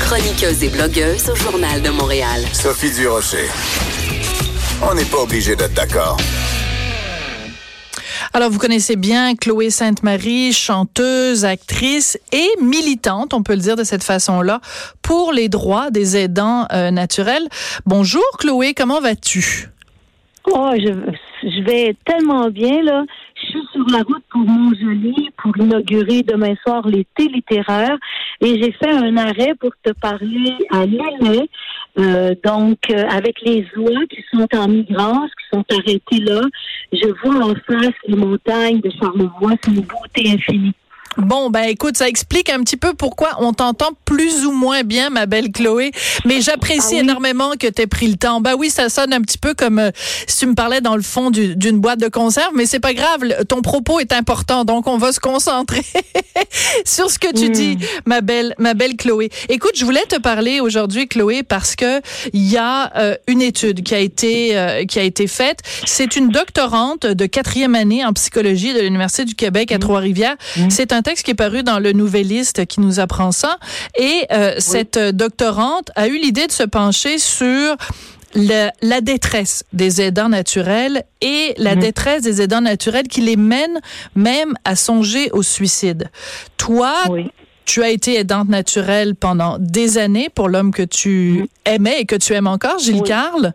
Chroniqueuse et blogueuse au Journal de Montréal. Sophie Durocher. On n'est pas obligé d'être d'accord. Alors, vous connaissez bien Chloé Sainte-Marie, chanteuse, actrice et militante, on peut le dire de cette façon-là, pour les droits des aidants euh, naturels. Bonjour Chloé, comment vas-tu? Oh, je, je vais tellement bien, là. Je suis sur la route pour Montjoli pour inaugurer demain soir l'été littéraire et j'ai fait un arrêt pour te parler à Lille, euh, donc euh, avec les oies qui sont en migrance, qui sont arrêtées là. Je vois en face les montagnes de Charlevoix, c'est une beauté infinie. Bon, ben écoute, ça explique un petit peu pourquoi on t'entend plus ou moins bien, ma belle Chloé. Mais j'apprécie Ah oui? énormément que tu aies pris le temps. Ben oui, ça sonne un petit peu comme euh, si tu me parlais dans le fond du- d'une boîte de conserve, mais c'est pas grave. Ton propos est important, donc on va se concentrer sur ce que tu Hmm. dis, ma belle, ma belle Chloé. Écoute, je voulais te parler aujourd'hui, Chloé, parce que il y a euh, une étude qui a été euh, qui a été faite. C'est une doctorante de quatrième année en psychologie de l'université du Québec à Trois-Rivières. C'est un texte qui est paru dans le Nouvelliste qui nous apprend ça. Et euh, cette euh, doctorante a eu l'idée de se pencher sur le- la détresse des aidants naturels et la détresse des aidants naturels qui les mène même à songer au suicide. Toi, Oui. Tu as été aidante naturelle pendant des années pour l'homme que tu aimais et que tu aimes encore, Gilles Oui. Carle.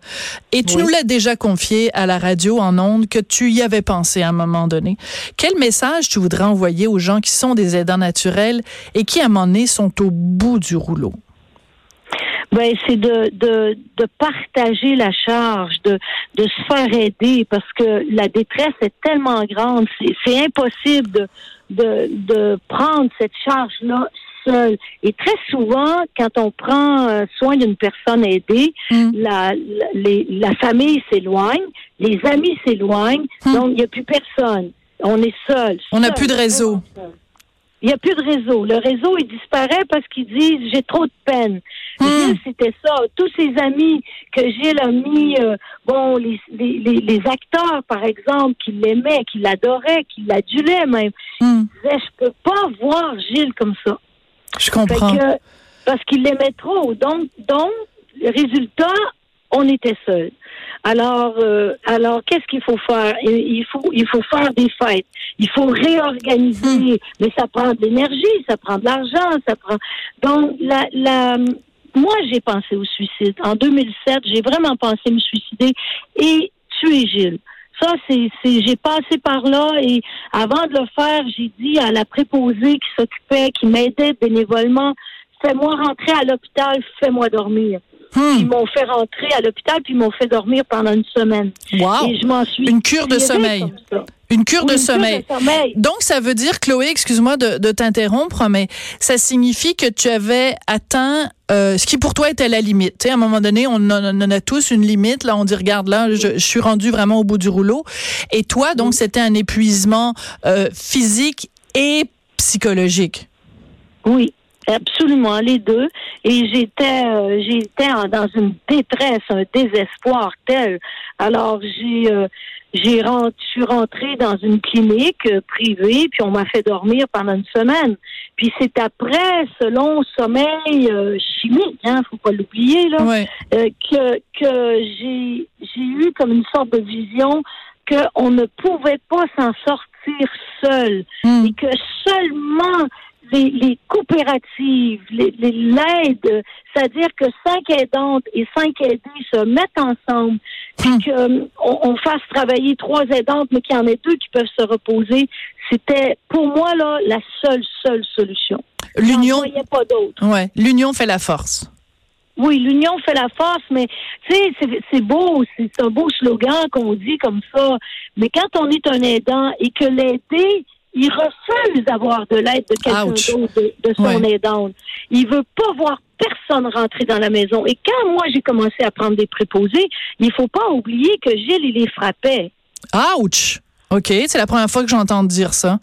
Et tu Oui. nous l'as déjà confié à la radio en ondes que tu y avais pensé à un moment donné. Quel message tu voudrais envoyer aux gens qui sont des aidants naturels et qui, à un moment donné, sont au bout du rouleau? Ben, c'est de, de, de partager la charge, de, de se faire aider parce que la détresse est tellement grande, c'est, impossible de, de, de prendre cette charge-là seul. Et très souvent, quand on prend euh, soin d'une personne aidée, Mm. la, la, les- la famille s'éloigne, les amis s'éloignent, Mm. donc il n'y a plus personne. On est seul. On n'a plus de réseau. seul. Il n'y a plus de réseau. Le réseau, il disparaît parce qu'ils disent j'ai trop de peine. Hmm. C'était ça. Tous ses amis que Gilles a mis, euh, bon, les, les, les, les acteurs, par exemple, qui l'aimaient, qui l'adoraient, qui l'adulaient même, Hmm, disaient je peux pas voir Gilles comme ça. je comprends. que, parce qu'il l'aimait trop. Donc, donc, le résultat, on était seuls. Alors, euh, alors, qu'est-ce qu'il faut faire? Il faut, il faut faire des fêtes. Il faut réorganiser, mais ça prend de l'énergie, ça prend de l'argent, ça prend. Donc, la, la, moi, j'ai pensé au suicide. En 2007, j'ai vraiment pensé me suicider et tuer Gilles. Ça, c'est, j'ai passé par là et avant de le faire, j'ai dit à la préposée qui s'occupait, qui m'aidait bénévolement, fais-moi rentrer à l'hôpital, fais-moi dormir. Hmm, Ils m'ont fait rentrer à l'hôpital puis ils m'ont fait dormir pendant une semaine. wow. Et je m'en suis Une cure de sommeil. Une cure Oui, de une sommeil. Cure de sommeil. Donc, ça veut dire, Chloé, excuse-moi de, de t'interrompre, mais ça signifie que tu avais atteint euh, ce qui pour toi était la limite. Tu sais, à un moment donné, on en, on en a tous une limite. Là, on dit, regarde, là, je, je suis rendu vraiment au bout du rouleau. Et toi, donc, c'était un épuisement euh, physique et psychologique. Oui, absolument, les deux. Et j'étais, euh, j'étais dans une détresse, un désespoir tel. Alors j'ai, euh, j'ai rent- je suis rentrée dans une clinique euh, privée, puis on m'a fait dormir pendant une semaine. Puis c'est après ce long sommeil euh, chimique, hein, faut pas l'oublier là, Ouais. euh, que que j'ai j'ai eu comme une sorte de vision qu'on ne pouvait pas s'en sortir seul Hmm. et que seulement les, les coopératives, les- les- l'aide, c'est-à-dire que cinq aidantes et cinq aidés se mettent ensemble, puis Hmm. qu'on on fasse travailler trois aidantes, mais qu'il y en ait deux qui peuvent se reposer, c'était pour moi là la seule, seule solution. L'union, Il n'y pas d'autre. ouais, l'union fait la force. Oui, l'union fait la force, mais tu sais, c'est- beau, c'est un beau slogan qu'on dit comme ça. Mais quand on est un aidant et que l'aidé, il refuse d'avoir de l'aide de quelqu'un d'autre, de, de son Ouais. aidante. Il veut pas voir personne rentrer dans la maison. Et quand moi j'ai commencé à prendre des préposés, il faut pas oublier que Gilles, il les frappait. Ouch! OK, c'est la première fois que j'entends dire ça.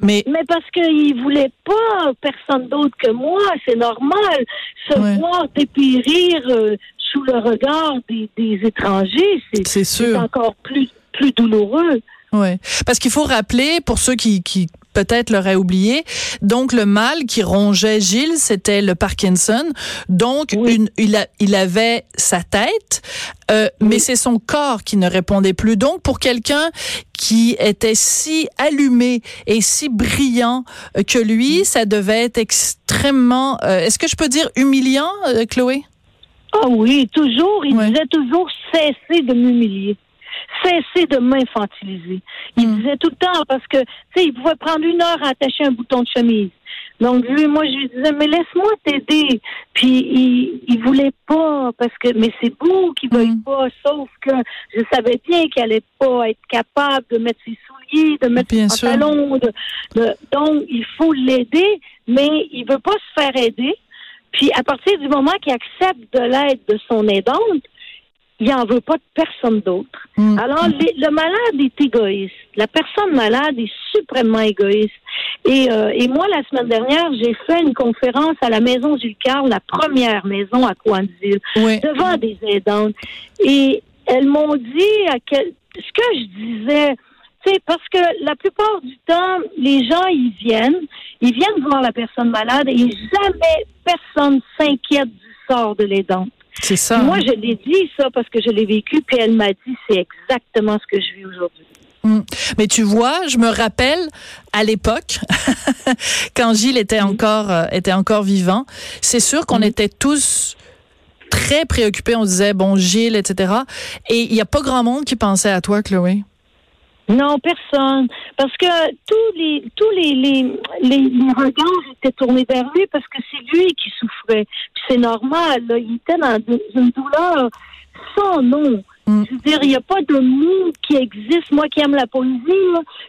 Mais Mais parce qu'il voulait pas personne d'autre que moi, c'est normal. Se Ouais. voir dépérir euh, sous le regard des, des étrangers, c'est encore plus, plus douloureux. Ouais. Parce qu'il faut rappeler, pour ceux qui, qui peut-être l'aurait oublié. Donc le mal qui rongeait Gilles, c'était le Parkinson. Donc une, il, a, il avait sa tête, euh, mais c'est son corps qui ne répondait plus. Donc pour quelqu'un qui était si allumé et si brillant euh, que lui, ça devait être extrêmement, euh, est-ce que je peux dire humiliant, Chloé? Ah oui, toujours. Il disait toujours cesser de m'humilier cesser de m'infantiliser. Il hmm. disait tout le temps parce que, tu sais, il pouvait prendre une heure à attacher un bouton de chemise. Donc lui, moi, je lui disais, mais laisse-moi t'aider. Puis il, il voulait pas parce que, mais c'est beau qu'il veuille hmm. pas. Sauf que je savais bien qu'il allait pas être capable de mettre ses souliers, de mettre ses pantalons. De, donc il faut l'aider, mais il veut pas se faire aider. Puis à partir du moment qu'il accepte de l'aide de son aidante, il n'en veut pas de personne d'autre. Mm. Alors, le malade est égoïste. La personne malade est suprêmement égoïste. Et, euh, et moi, la semaine dernière, j'ai fait une conférence à la Maison Jules Carle, la première maison à Coansville, devant des aidantes. Et elles m'ont dit à quel, ce que je disais, c'est parce que la plupart du temps, les gens, ils viennent, ils viennent voir la personne malade et jamais personne s'inquiète du sort de l'aidante. C'est ça. moi, je l'ai dit ça parce que je l'ai vécu, puis elle m'a dit c'est exactement ce que je vis aujourd'hui. Hmm. Mais tu vois, je me rappelle à l'époque, quand Gilles était encore euh, était encore vivant, c'est sûr qu'on hmm. était tous très préoccupés. On disait bon Gilles, etc. Et il n'y a pas grand monde qui pensait à toi, Chloé. Non, personne. Parce que tous les tous les, les, les, regards étaient tournés vers lui parce que c'est lui qui souffrait. Puis c'est normal, il était dans une douleur sans nom. Mm. Je veux dire, il n'y a pas de mot qui existe. Moi qui aime la poésie,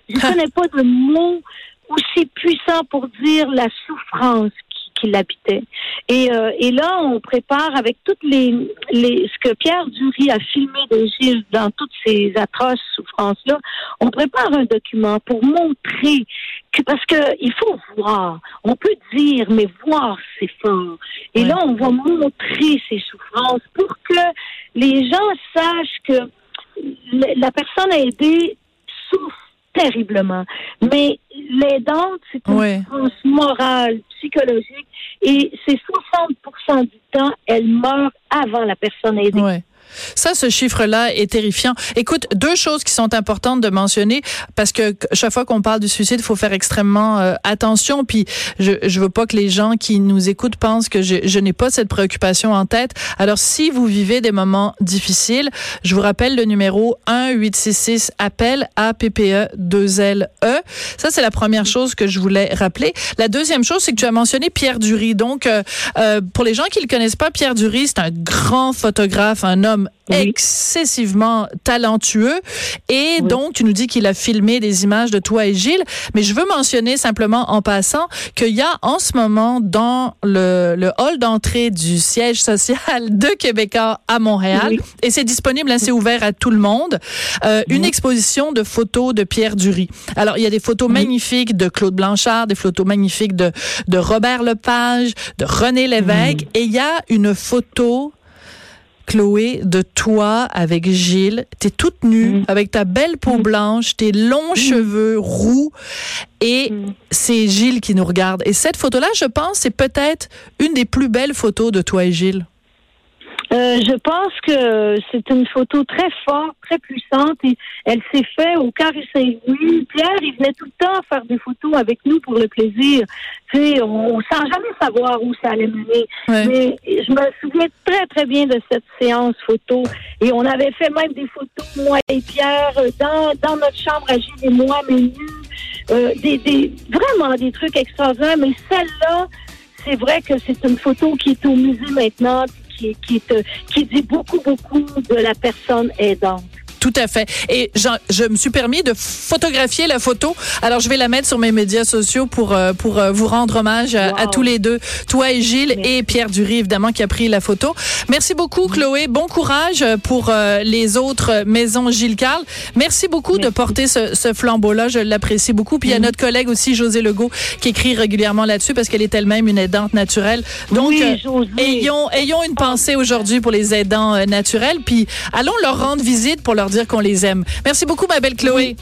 je ne connais pas de mot aussi puissant pour dire la souffrance qui l'habitait. Et, euh, et là, on prépare avec toutes les, les ce que Pierre Dury a filmé de Gilles dans toutes ces atroces souffrances-là, on prépare un document pour montrer que parce que il faut voir. On peut dire, mais voir, c'est fort. Et là, on va montrer ces souffrances pour que les gens sachent que la personne aidée souffre terriblement. Mais l'aidante, c'est une souffrance morale, psychologique, et c'est 60% du temps, elle meurt avant la personne aidée. Ça, ce chiffre-là est terrifiant. Écoute, deux choses qui sont importantes de mentionner parce que chaque fois qu'on parle du suicide, il faut faire extrêmement euh, attention. Puis je je veux pas que les gens qui nous écoutent pensent que je, n'ai pas cette préoccupation en tête. Alors si vous vivez des moments difficiles, je vous rappelle le numéro 1 866 appel à PPE 2 L E. Ça c'est la première chose que je voulais rappeler. La deuxième chose, c'est que tu as mentionné Pierre Dury. Donc euh, euh, pour les gens qui le connaissent pas, Pierre Dury, c'est un grand photographe, un homme excessivement talentueux. Et donc, tu nous dis qu'il a filmé des images de toi et Gilles. Mais je veux mentionner simplement en passant qu'il y a en ce moment dans le, le hall d'entrée du siège social de Québécois à Montréal, et c'est disponible, hein, c'est ouvert à tout le monde, euh, une exposition de photos de Pierre Dury. Alors, il y a des photos magnifiques de Claude Blanchard, des photos magnifiques de, de Robert Lepage, de René Lévesque, et il y a une photo Chloé, de toi avec Gilles. T'es toute nue, mm. avec ta belle peau mm. blanche, tes longs mm. cheveux roux, et c'est Gilles qui nous regarde. Et cette photo-là, je pense, c'est peut-être une des plus belles photos de toi et Gilles. Euh, je pense que c'est une photo très forte, très puissante et elle s'est faite au Carré Saint-Louis. Pierre, il venait tout le temps faire des photos avec nous pour le plaisir. Tu sais, on, ne sent jamais savoir où ça allait mener. Mais je me souviens très, très bien de cette séance photo. Et on avait fait même des photos, moi et Pierre, dans, dans notre chambre à Gilles et moi, mais nus. Euh, des, des, vraiment des trucs extraordinaires. Mais celle-là, c'est vrai que c'est une photo qui est au musée maintenant, qui, qui, qui dit beaucoup, beaucoup de la personne aidante. Tout à fait. Et je me suis permis de photographier la photo. Alors, je vais la mettre sur mes médias sociaux pour, euh, pour euh, vous rendre hommage à, tous les deux, toi et Gilles et Pierre Dury, évidemment, qui a pris la photo. Merci beaucoup, Chloé. Bon courage pour euh, les autres maisons Gilles Carle. Merci beaucoup de porter ce, ce flambeau-là. Je l'apprécie beaucoup. Puis il y a notre collègue aussi, José Legault, qui écrit régulièrement là-dessus parce qu'elle est elle-même une aidante naturelle. Donc, ayons, ayons une pensée aujourd'hui pour les aidants naturels. Puis allons leur rendre visite pour leur dire qu'on les aime. Merci beaucoup, ma belle Chloé.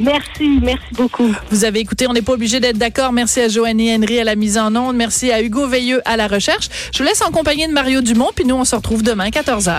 Merci, merci beaucoup. Vous avez écouté, on n'est pas obligé d'être d'accord. Merci à Joanie Henry à la mise en onde. Merci à Hugo Veilleux à la recherche. Je vous laisse en compagnie de Mario Dumont, puis nous, on se retrouve demain, 14h.